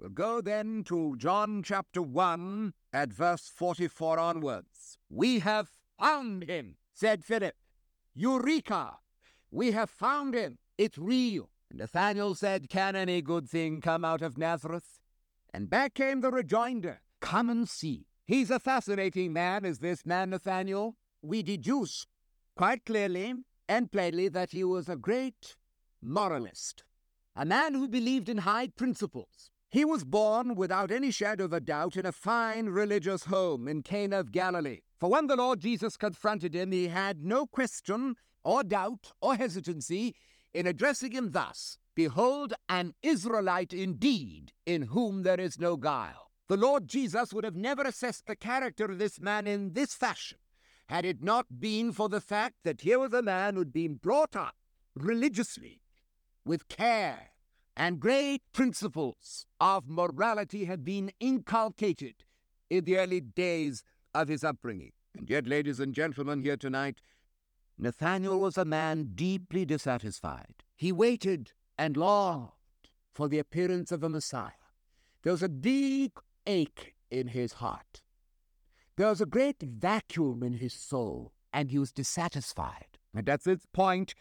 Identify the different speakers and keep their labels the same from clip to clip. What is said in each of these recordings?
Speaker 1: We'll go then to John chapter 1 at verse 44 onwards. We have found him, said Philip. Eureka! We have found him. It's real. And Nathanael said, Can any good thing come out of Nazareth? And back came the rejoinder, Come and see. He's a fascinating man, is this man Nathanael. We deduce quite clearly and plainly that he was a great moralist, a man who believed in high principles. He was born, without any shadow of a doubt, in a fine religious home in Cana of Galilee. For when the Lord Jesus confronted him, he had no question or doubt or hesitancy in addressing him thus Behold, an Israelite indeed, in whom there is no guile. The Lord Jesus would have never assessed the character of this man in this fashion had it not been for the fact that here was a man who'd been brought up religiously, with care, and great principles of morality had been inculcated in the early days of his upbringing. And yet, ladies and gentlemen, here tonight, Nathanael was a man deeply dissatisfied. He waited and longed for the appearance of a Messiah. There was a deep ache in his heart. There was a great vacuum in his soul, and he was dissatisfied. And at this point,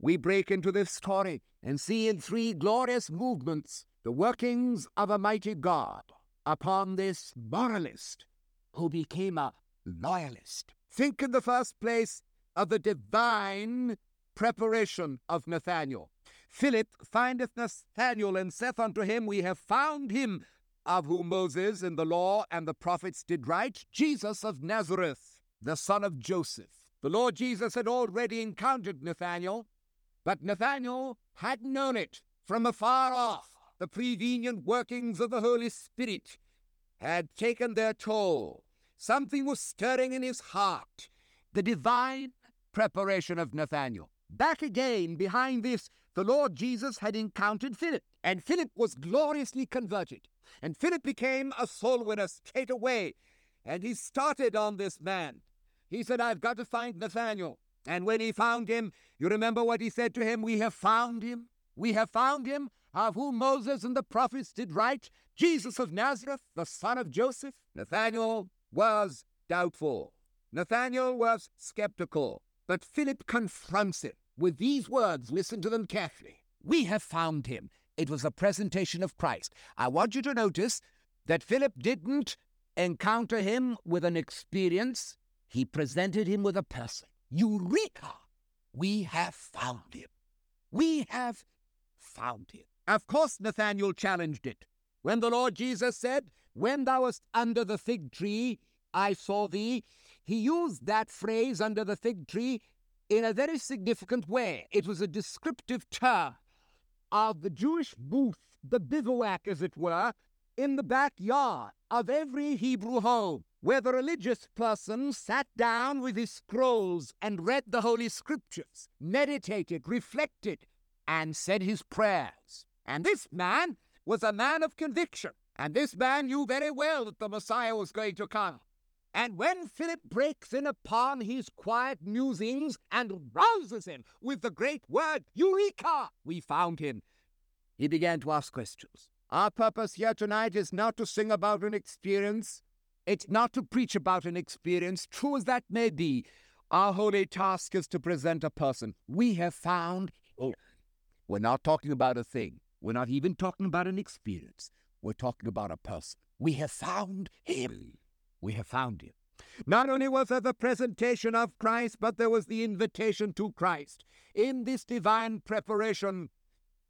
Speaker 1: we break into this story and see in three glorious movements the workings of a mighty God upon this moralist who became a loyalist. Think in the first place of the divine preparation of Nathanael. Philip findeth Nathanael and saith unto him, We have found him of whom Moses in the law and the prophets did write, Jesus of Nazareth, the son of Joseph. The Lord Jesus had already encountered Nathanael, but Nathanael had known it from afar off. The prevenient workings of the Holy Spirit had taken their toll. Something was stirring in his heart. The divine preparation of Nathanael. Back again behind this, the Lord Jesus had encountered Philip, and Philip was gloriously converted. And Philip became a soul winner straight away. And he started on this man. He said, I've got to find Nathanael. And when he found him, you remember what he said to him? We have found him. We have found him, of whom Moses and the prophets did write, Jesus of Nazareth, the son of Joseph. Nathanael was doubtful. Nathanael was skeptical. But Philip confronts him with these words. Listen to them carefully. We have found him. It was a presentation of Christ. I want you to notice that Philip didn't encounter him with an experience, he presented him with a person. Eureka! We have found him. We have found him. Of course, Nathanael challenged it. When the Lord Jesus said, When thou wast under the fig tree, I saw thee, he used that phrase under the fig tree in a very significant way. It was a descriptive term of the Jewish booth, the bivouac, as it were, in the backyard of every Hebrew home, where the religious person sat down with his scrolls and read the Holy Scriptures, meditated, reflected, and said his prayers. And this man was a man of conviction, and this man knew very well that the Messiah was going to come. And when Philip breaks in upon his quiet musings and rouses him with the great word, Eureka! We found him. He began to ask questions. Our purpose here tonight is not to sing about an experience. It's not to preach about an experience, true as that may be. Our holy task is to present a person. We have found. Oh, we're not talking about a thing. We're not even talking about an experience. We're talking about a person. We have found him hmm. we have found him. Not only was there the presentation of Christ, but there was the invitation to Christ in this divine preparation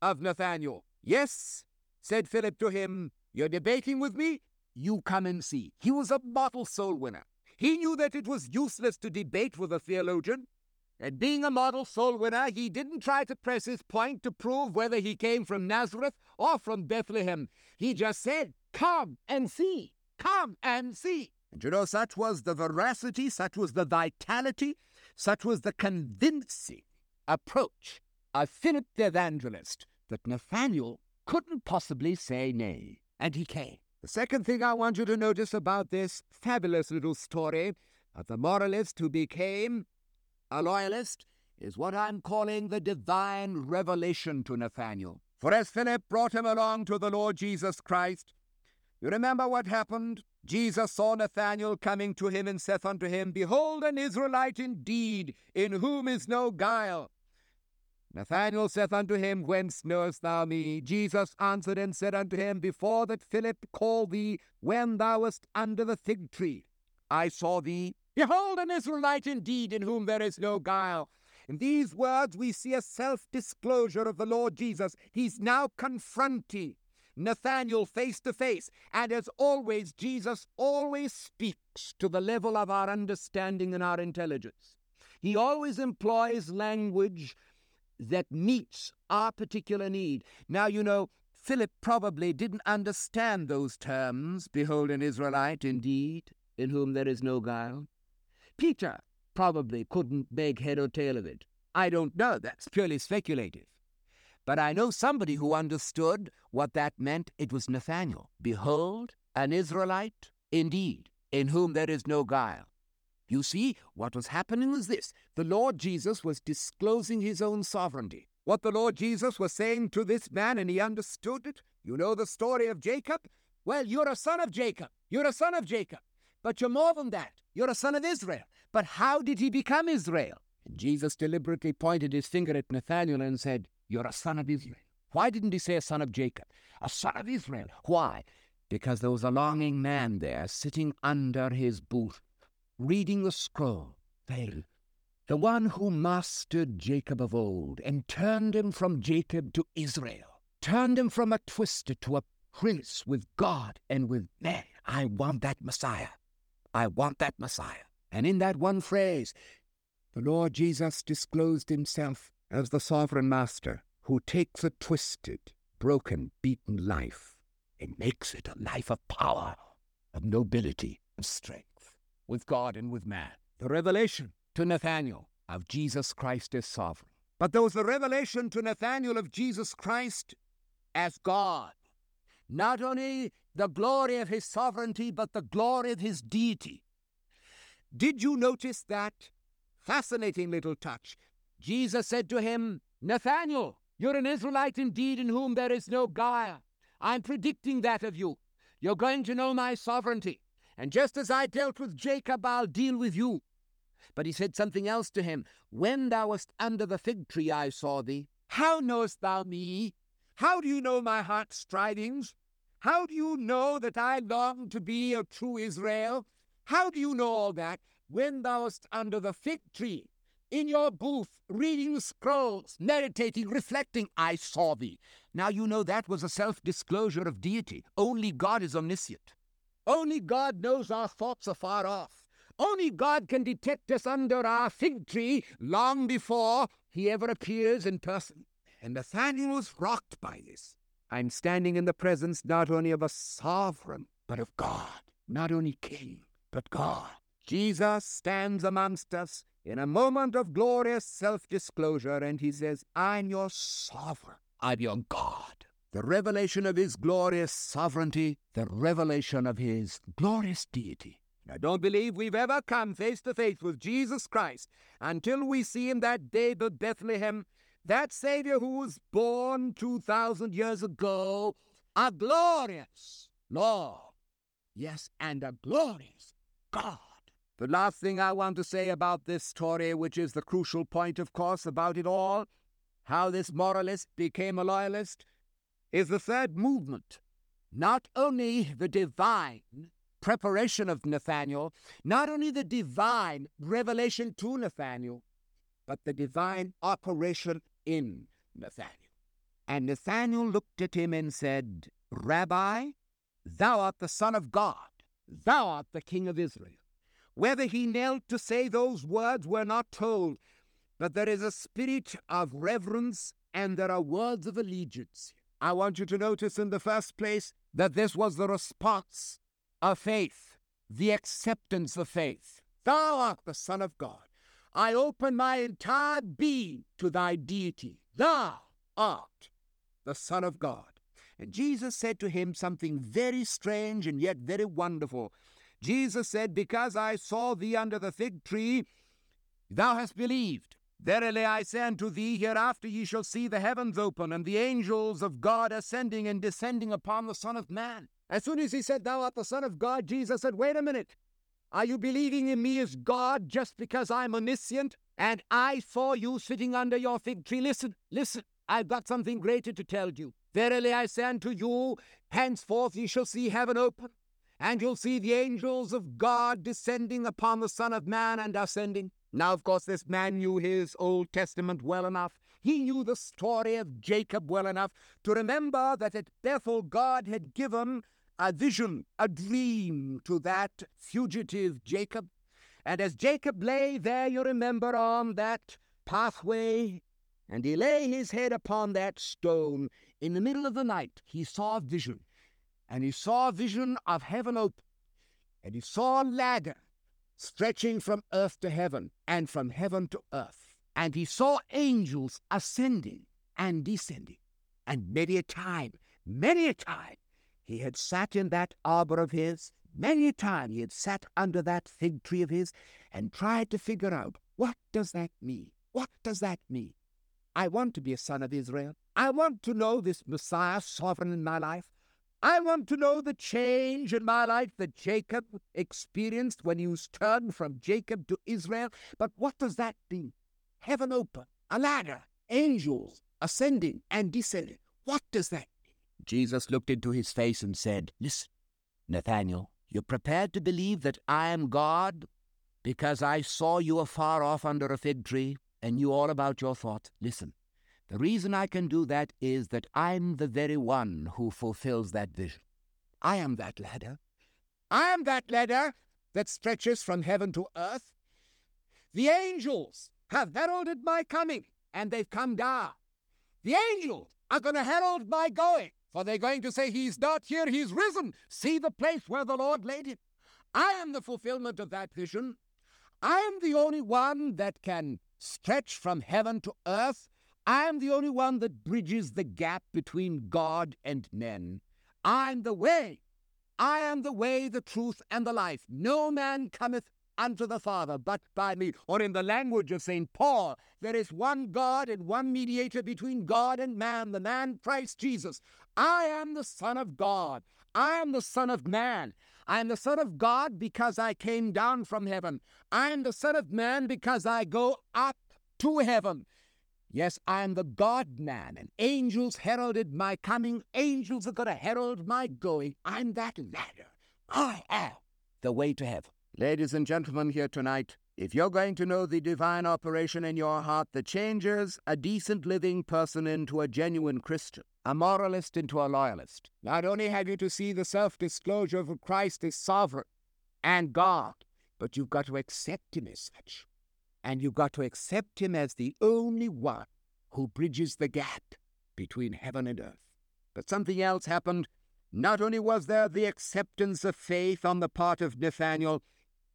Speaker 1: of Nathanael. Yes, said Philip to him, you're debating with me? You come and see. He was a model soul winner. He knew that it was useless to debate with a theologian. And being a model soul winner, he didn't try to press his point to prove whether he came from Nazareth or from Bethlehem. He just said, Come and see. Come and see. And you know, such was the veracity, such was the vitality, such was the convincing approach of Philip the Evangelist that Nathanael couldn't possibly say nay. And he came. The second thing I want you to notice about this fabulous little story of the moralist who became a loyalist is what I'm calling the divine revelation to Nathanael. For as Philip brought him along to the Lord Jesus Christ, you remember what happened? Jesus saw Nathanael coming to him and saith unto him, Behold, an Israelite indeed, in whom is no guile. Nathanael saith unto him, Whence knowest thou me? Jesus answered and said unto him, Before that Philip called thee, when thou wast under the fig tree, I saw thee. Behold, an Israelite indeed, in whom there is no guile. In these words, we see a self disclosure of the Lord Jesus. He's now confronting Nathanael face to face. And as always, Jesus always speaks to the level of our understanding and our intelligence. He always employs language that meets our particular need. Now, you know, Philip probably didn't understand those terms, behold, an Israelite indeed, in whom there is no guile. Peter probably couldn't make head or tail of it. I don't know, that's purely speculative. But I know somebody who understood what that meant. It was Nathanael. Behold, an Israelite indeed, in whom there is no guile. You see, what was happening was this the Lord Jesus was disclosing his own sovereignty. What the Lord Jesus was saying to this man, and he understood it. You know the story of Jacob? Well, you're a son of Jacob. You're a son of Jacob. But you're more than that. You're a son of Israel. But how did he become Israel? Jesus deliberately pointed his finger at Nathanael and said, You're a son of Israel. Why didn't he say a son of Jacob? A son of Israel. Why? Because there was a longing man there sitting under his booth reading the scroll, they, the one who mastered Jacob of old and turned him from Jacob to Israel, turned him from a twister to a prince with God and with man. I want that Messiah. I want that Messiah. And in that one phrase, the Lord Jesus disclosed himself as the sovereign master who takes a twisted, broken, beaten life and makes it a life of power, of nobility, of strength with God and with man. The revelation to Nathanael of Jesus Christ as sovereign. But there was the revelation to Nathanael of Jesus Christ as God. Not only the glory of his sovereignty, but the glory of his deity. Did you notice that? Fascinating little touch. Jesus said to him, Nathanael, you're an Israelite indeed in whom there is no guile. I'm predicting that of you. You're going to know my sovereignty. And just as I dealt with Jacob, I'll deal with you. But he said something else to him. When thou wast under the fig tree, I saw thee. How knowest thou me? How do you know my heart's strivings? How do you know that I long to be a true Israel? How do you know all that? When thou wast under the fig tree, in your booth, reading scrolls, meditating, reflecting, I saw thee. Now you know that was a self disclosure of deity. Only God is omniscient. Only God knows our thoughts afar off. Only God can detect us under our fig tree long before he ever appears in person. And Nathanael was rocked by this. I'm standing in the presence not only of a sovereign, but of God. Not only King, but God. Jesus stands amongst us in a moment of glorious self disclosure, and he says, I'm your sovereign. I'm your God the revelation of his glorious sovereignty, the revelation of his glorious deity. I don't believe we've ever come face to face with Jesus Christ until we see him that day at Bethlehem, that Savior who was born 2,000 years ago, a glorious Lord. Yes, and a glorious God. The last thing I want to say about this story, which is the crucial point, of course, about it all, how this moralist became a loyalist, is the third movement. Not only the divine preparation of Nathanael, not only the divine revelation to Nathanael, but the divine operation in Nathanael. And Nathanael looked at him and said, Rabbi, thou art the Son of God, thou art the King of Israel. Whether he knelt to say those words, we're not told, but there is a spirit of reverence and there are words of allegiance. I want you to notice in the first place that this was the response of faith, the acceptance of faith. Thou art the Son of God. I open my entire being to thy deity. Thou art the Son of God. And Jesus said to him something very strange and yet very wonderful. Jesus said, Because I saw thee under the fig tree, thou hast believed. Verily I say unto thee, hereafter ye shall see the heavens open, and the angels of God ascending and descending upon the Son of Man. As soon as he said, Thou art the Son of God, Jesus said, Wait a minute. Are you believing in me as God just because I'm omniscient and I saw you sitting under your fig tree? Listen, listen, I've got something greater to tell you. Verily I say unto you, henceforth ye shall see heaven open, and you'll see the angels of God descending upon the Son of Man and ascending. Now, of course, this man knew his Old Testament well enough. He knew the story of Jacob well enough to remember that at Bethel God had given a vision, a dream to that fugitive Jacob. And as Jacob lay there, you remember, on that pathway, and he lay his head upon that stone in the middle of the night, he saw a vision. And he saw a vision of heaven open. And he saw a ladder stretching from earth to heaven and from heaven to earth. And he saw angels ascending and descending. And many a time, many a time, he had sat in that arbor of his, many a time he had sat under that fig tree of his and tried to figure out what does that mean? What does that mean? I want to be a son of Israel. I want to know this Messiah sovereign in my life. I want to know the change in my life that Jacob experienced when he was turned from Jacob to Israel. But what does that mean? Heaven open, a ladder, angels ascending and descending. What does that mean? Jesus looked into his face and said, Listen, Nathanael, you're prepared to believe that I am God because I saw you afar off under a fig tree and knew all about your thoughts. Listen, the reason I can do that is that I'm the very one who fulfills that vision. I am that ladder. I am that ladder that stretches from heaven to earth. The angels have heralded my coming, and they've come down. The angels are going to herald my going, for they're going to say, He's not here, He's risen. See the place where the Lord laid him. I am the fulfillment of that vision. I am the only one that can stretch from heaven to earth I'm the only one that bridges the gap between God and men. I'm the way. I am the way, the truth, and the life. No man cometh unto the Father but by me. Or in the language of St. Paul, there is one God and one mediator between God and man, the man Christ Jesus. I am the Son of God. I am the Son of Man. I am the Son of God because I came down from heaven. I am the Son of Man because I go up to heaven. Yes, I am the God man, and angels heralded my coming. Angels are going to herald my going. I'm that ladder. I am the way to heaven. Ladies and gentlemen, here tonight, if you're going to know the divine operation in your heart that changes a decent living person into a genuine Christian, a moralist into a loyalist, not only have you to see the self disclosure of Christ as sovereign and God, but you've got to accept Him as such. And you've got to accept him as the only one who bridges the gap between heaven and earth. But something else happened. Not only was there the acceptance of faith on the part of Nathanael,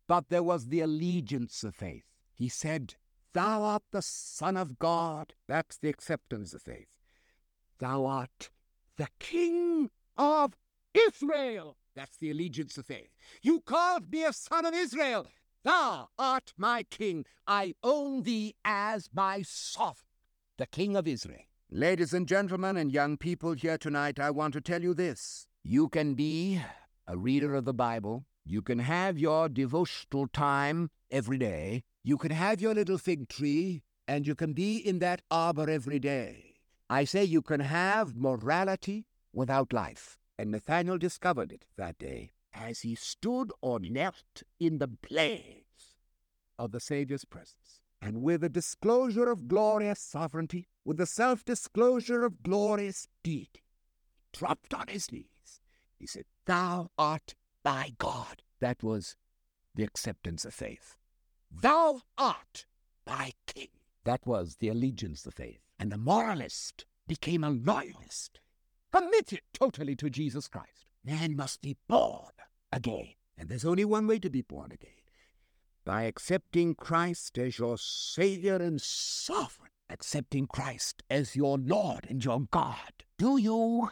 Speaker 1: but there was the allegiance of faith. He said, Thou art the Son of God. That's the acceptance of faith. Thou art the King of Israel. That's the allegiance of faith. You called me a son of Israel. Thou art my king. I own thee as my sovereign, the king of Israel. Ladies and gentlemen, and young people here tonight, I want to tell you this. You can be a reader of the Bible. You can have your devotional time every day. You can have your little fig tree, and you can be in that arbor every day. I say you can have morality without life. And Nathanael discovered it that day as he stood or knelt in the place of the Saviour's presence. And with the disclosure of glorious sovereignty, with the self disclosure of glorious deity, dropped on his knees. He said, Thou art thy God. That was the acceptance of faith. Thou art thy king. That was the allegiance of faith. And the moralist became a loyalist, committed totally to Jesus Christ. Man must be born again. And there's only one way to be born again by accepting Christ as your Savior and Sovereign, accepting Christ as your Lord and your God. Do you,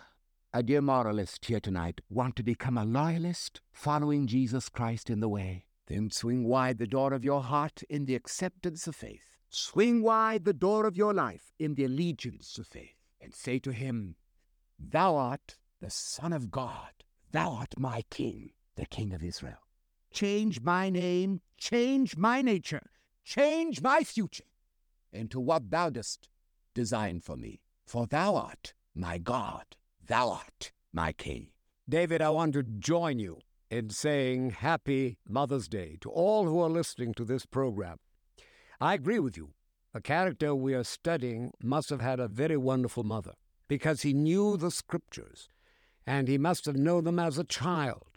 Speaker 1: a dear moralist here tonight, want to become a loyalist, following Jesus Christ in the way? Then swing wide the door of your heart in the acceptance of faith. Swing wide the door of your life in the allegiance of faith and say to him, Thou art the Son of God. Thou art my King, the King of Israel. Change my name, change my nature, change my future into what thou dost design for me. For thou art my God, thou art my King.
Speaker 2: David, I want to join you in saying Happy Mother's Day to all who are listening to this program. I agree with you. The character we are studying must have had a very wonderful mother because he knew the scriptures and he must have known them as a child.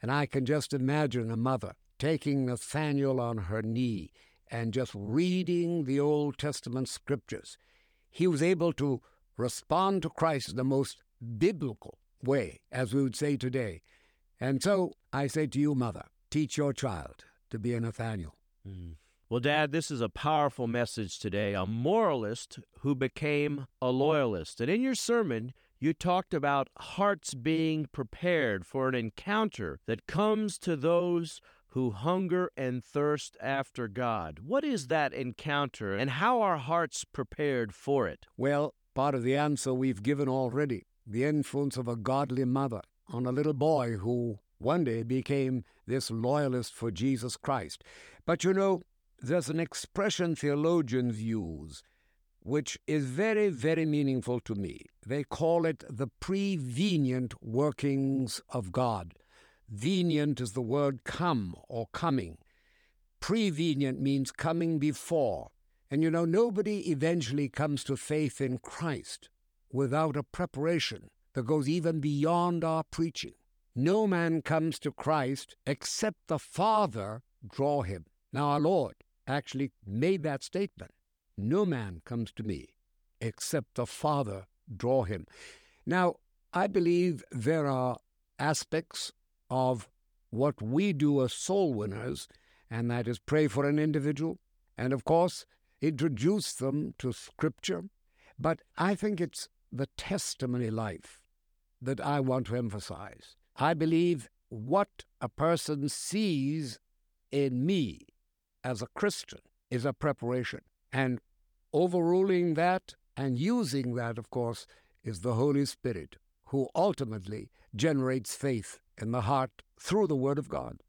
Speaker 2: And I can just imagine a mother taking Nathanael on her knee and just reading the Old Testament scriptures. He was able to respond to Christ in the most biblical way, as we would say today. And so I say to you, mother, teach your child to be a Nathanael.
Speaker 3: Mm. Well, Dad, this is a powerful message today. A moralist who became a loyalist. And in your sermon, you talked about hearts being prepared for an encounter that comes to those who hunger and thirst after God. What is that encounter, and how are hearts prepared for it?
Speaker 2: Well, part of the answer we've given already the influence of a godly mother on a little boy who one day became this loyalist for Jesus Christ. But you know, there's an expression theologians use which is very, very meaningful to me. They call it the prevenient workings of God. Venient is the word come or coming. Prevenient means coming before. And you know, nobody eventually comes to faith in Christ without a preparation that goes even beyond our preaching. No man comes to Christ except the Father draw him. Now, our Lord actually made that statement. No man comes to me except the Father draw him. Now, I believe there are aspects of what we do as soul winners, and that is pray for an individual, and of course, introduce them to Scripture. But I think it's the testimony life that I want to emphasize. I believe what a person sees in me as a Christian is a preparation. And overruling that and using that, of course, is the Holy Spirit, who ultimately generates faith in the heart through the Word of God.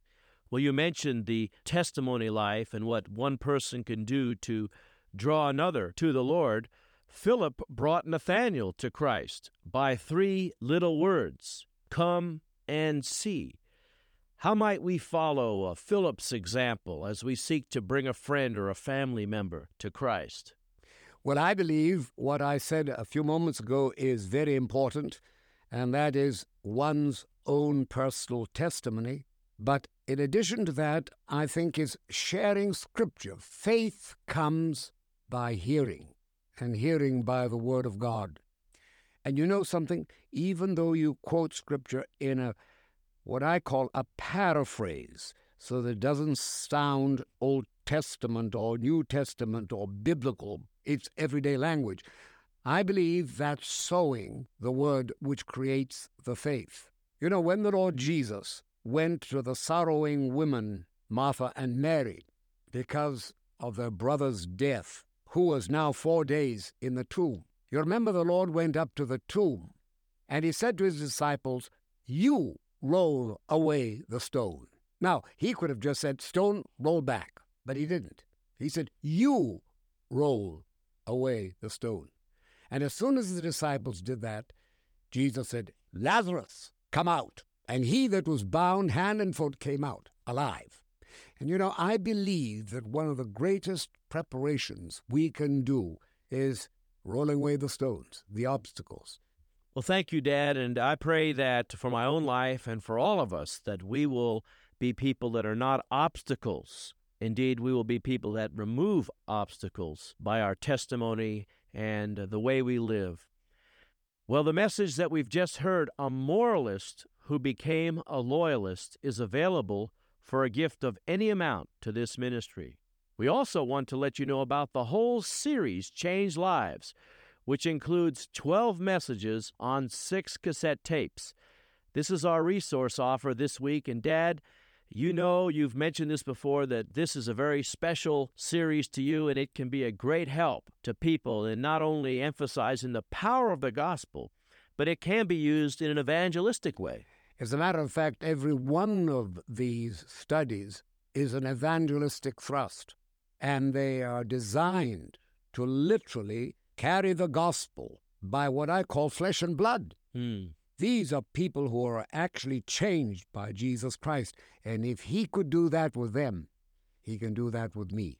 Speaker 3: Well, you mentioned the testimony life and what one person can do to draw another to the Lord. Philip brought Nathanael to Christ by three little words come and see. How might we follow uh, Philip's example as we seek to bring a friend or a family member to Christ?
Speaker 2: Well, I believe what I said a few moments ago is very important, and that is one's own personal testimony. But in addition to that, I think is sharing Scripture. Faith comes by hearing, and hearing by the Word of God. And you know something? Even though you quote Scripture in a what I call a paraphrase, so that it doesn't sound Old Testament or New Testament or biblical, it's everyday language. I believe that's sowing the word which creates the faith. You know, when the Lord mm. Jesus went to the sorrowing women, Martha and Mary, because of their brother's death, who was now four days in the tomb, you remember the Lord went up to the tomb and he said to his disciples, You roll away the stone. Now, he could have just said, Stone, roll back, but he didn't. He said, You roll away the stone. And as soon as the disciples did that, Jesus said, Lazarus, come out. And he that was bound hand and foot came out alive. And you know, I believe that one of the greatest preparations we can do is rolling away the stones, the obstacles.
Speaker 3: Well, thank you, Dad. And I pray that for my own life and for all of us, that we will be people that are not obstacles. Indeed, we will be people that remove obstacles by our testimony and the way we live. Well, the message that we've just heard, a moralist who became a loyalist, is available for a gift of any amount to this ministry. We also want to let you know about the whole series, Change Lives, which includes 12 messages on six cassette tapes. This is our resource offer this week, and Dad, You know, you've mentioned this before that this is a very special series to you, and it can be a great help to people in not only emphasizing the power of the gospel, but it can be used in an evangelistic way.
Speaker 2: As a matter of fact, every one of these studies is an evangelistic thrust, and they are designed to literally carry the gospel by what I call flesh and blood.
Speaker 3: Hmm.
Speaker 2: These are people who are actually changed by Jesus Christ. And if he could do that with them, he can do that with me.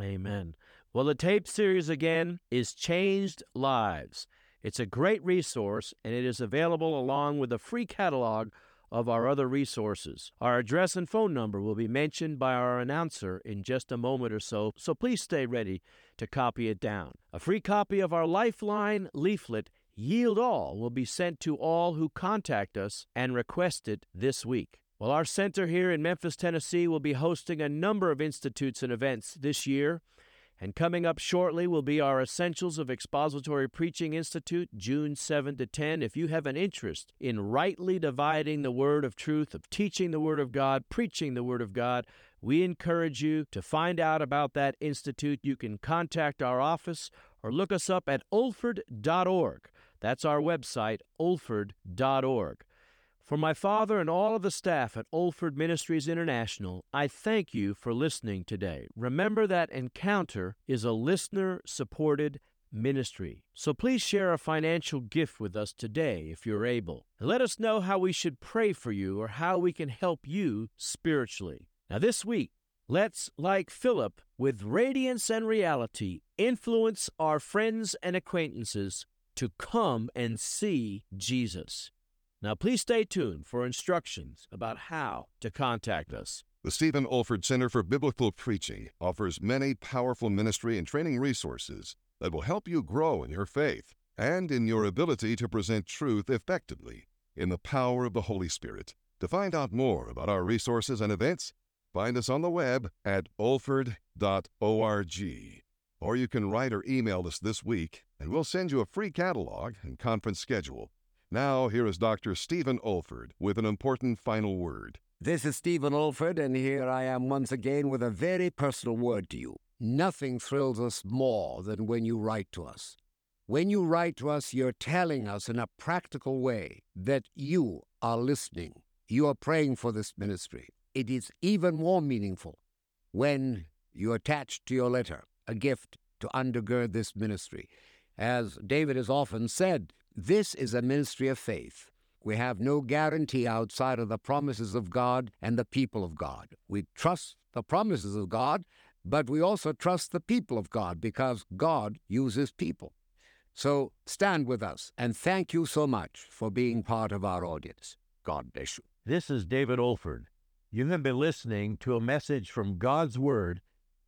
Speaker 3: Amen. Well, the tape series again is Changed Lives. It's a great resource, and it is available along with a free catalog of our other resources. Our address and phone number will be mentioned by our announcer in just a moment or so, so please stay ready to copy it down. A free copy of our Lifeline leaflet Yield All will be sent to all who contact us and request it this week. Well, our center here in Memphis, Tennessee will be hosting a number of institutes and events this year. And coming up shortly will be our Essentials of Expository Preaching Institute, June 7 to 10. If you have an interest in rightly dividing the word of truth, of teaching the word of God, preaching the word of God, we encourage you to find out about that institute. You can contact our office or look us up at olford.org. That's our website, olford.org. For my father and all of the staff at Olford Ministries International, I thank you for listening today. Remember that Encounter is a listener supported ministry. So please share a financial gift with us today if you're able. let us know how we should pray for you or how we can help you spiritually. Now, this week, let's, like Philip, with radiance and reality, influence our friends and acquaintances to come and see Jesus. Now, please stay tuned for instructions about how to contact us.
Speaker 4: The Stephen Olford Center for Biblical Preaching offers many powerful ministry and training resources that will help you grow in your faith and in your ability to present truth effectively in the power of the Holy Spirit. To find out more about our resources and events, find us on the web at olford.org. Or you can write or email us this week, and we'll send you a free catalog and conference schedule. Now, here is Dr. Stephen Olford with an important final word.
Speaker 2: This is Stephen Olford, and here I am once again with a very personal word to you. Nothing thrills us more than when you write to us. When you write to us, you're telling us in a practical way that you are listening. You are praying for this ministry. It is even more meaningful when you attach to your letter a gift to undergird this ministry. As David has often said, this is a ministry of faith. We have no guarantee outside of the promises of God and the people of God. We trust the promises of God, but we also trust the people of God because God uses people. So stand with us and thank you so much for being part of our audience. God bless you.
Speaker 3: This is David Olford. You have been listening to a message from God's Word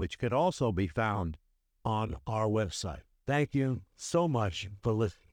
Speaker 3: which could also be found on our website. Thank you so much for listening.